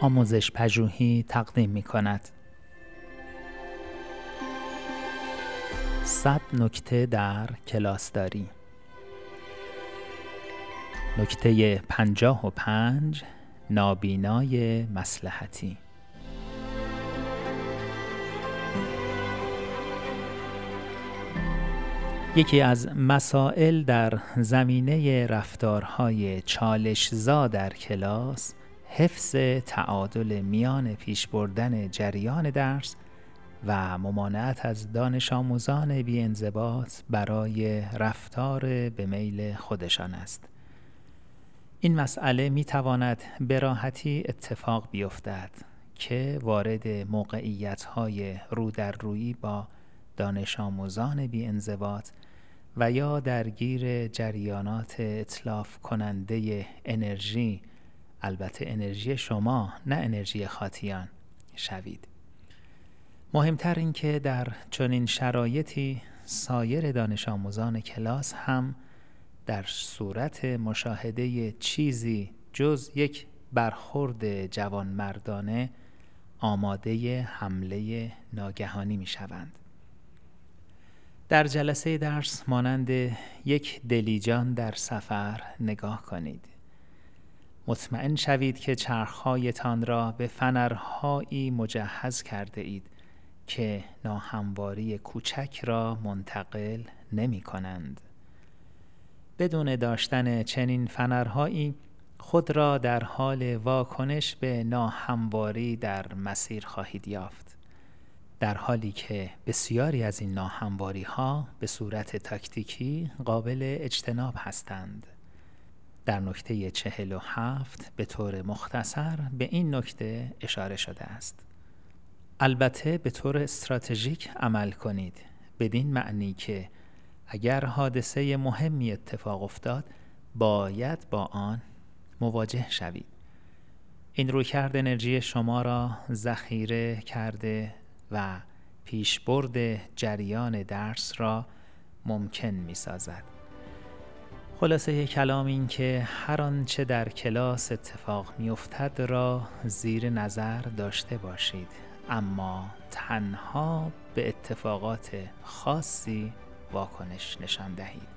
آموزش پژوهی تقدیم می کند. صد نکته در کلاسداری نکته پنجاه و پنج نابینای مسلحتی یکی از مسائل در زمینه رفتارهای چالشزا در کلاس حفظ تعادل میان پیش بردن جریان درس و ممانعت از دانش آموزان بی انضباط برای رفتار به میل خودشان است. این مسئله می تواند به راحتی اتفاق بیفتد که وارد موقعیت های رو در روی با دانش آموزان بی انضباط و یا درگیر جریانات اطلاف کننده انرژی البته انرژی شما نه انرژی خاطیان شوید مهمتر این که در چنین شرایطی سایر دانش آموزان کلاس هم در صورت مشاهده چیزی جز یک برخورد جوانمردانه آماده حمله ناگهانی می شوند. در جلسه درس مانند یک دلیجان در سفر نگاه کنید. مطمئن شوید که چرخهایتان را به فنرهایی مجهز کرده اید که ناهمواری کوچک را منتقل نمی کنند. بدون داشتن چنین فنرهایی خود را در حال واکنش به ناهمواری در مسیر خواهید یافت. در حالی که بسیاری از این ناهمواری ها به صورت تاکتیکی قابل اجتناب هستند. در نکته چهل و هفت به طور مختصر به این نکته اشاره شده است. البته به طور استراتژیک عمل کنید بدین معنی که اگر حادثه مهمی اتفاق افتاد باید با آن مواجه شوید این رویکرد انرژی شما را ذخیره کرده و پیشبرد جریان درس را ممکن می سازد. خلاصه کلام این که هر آنچه در کلاس اتفاق می افتد را زیر نظر داشته باشید. اما تنها به اتفاقات خاصی واکنش نشان دهید.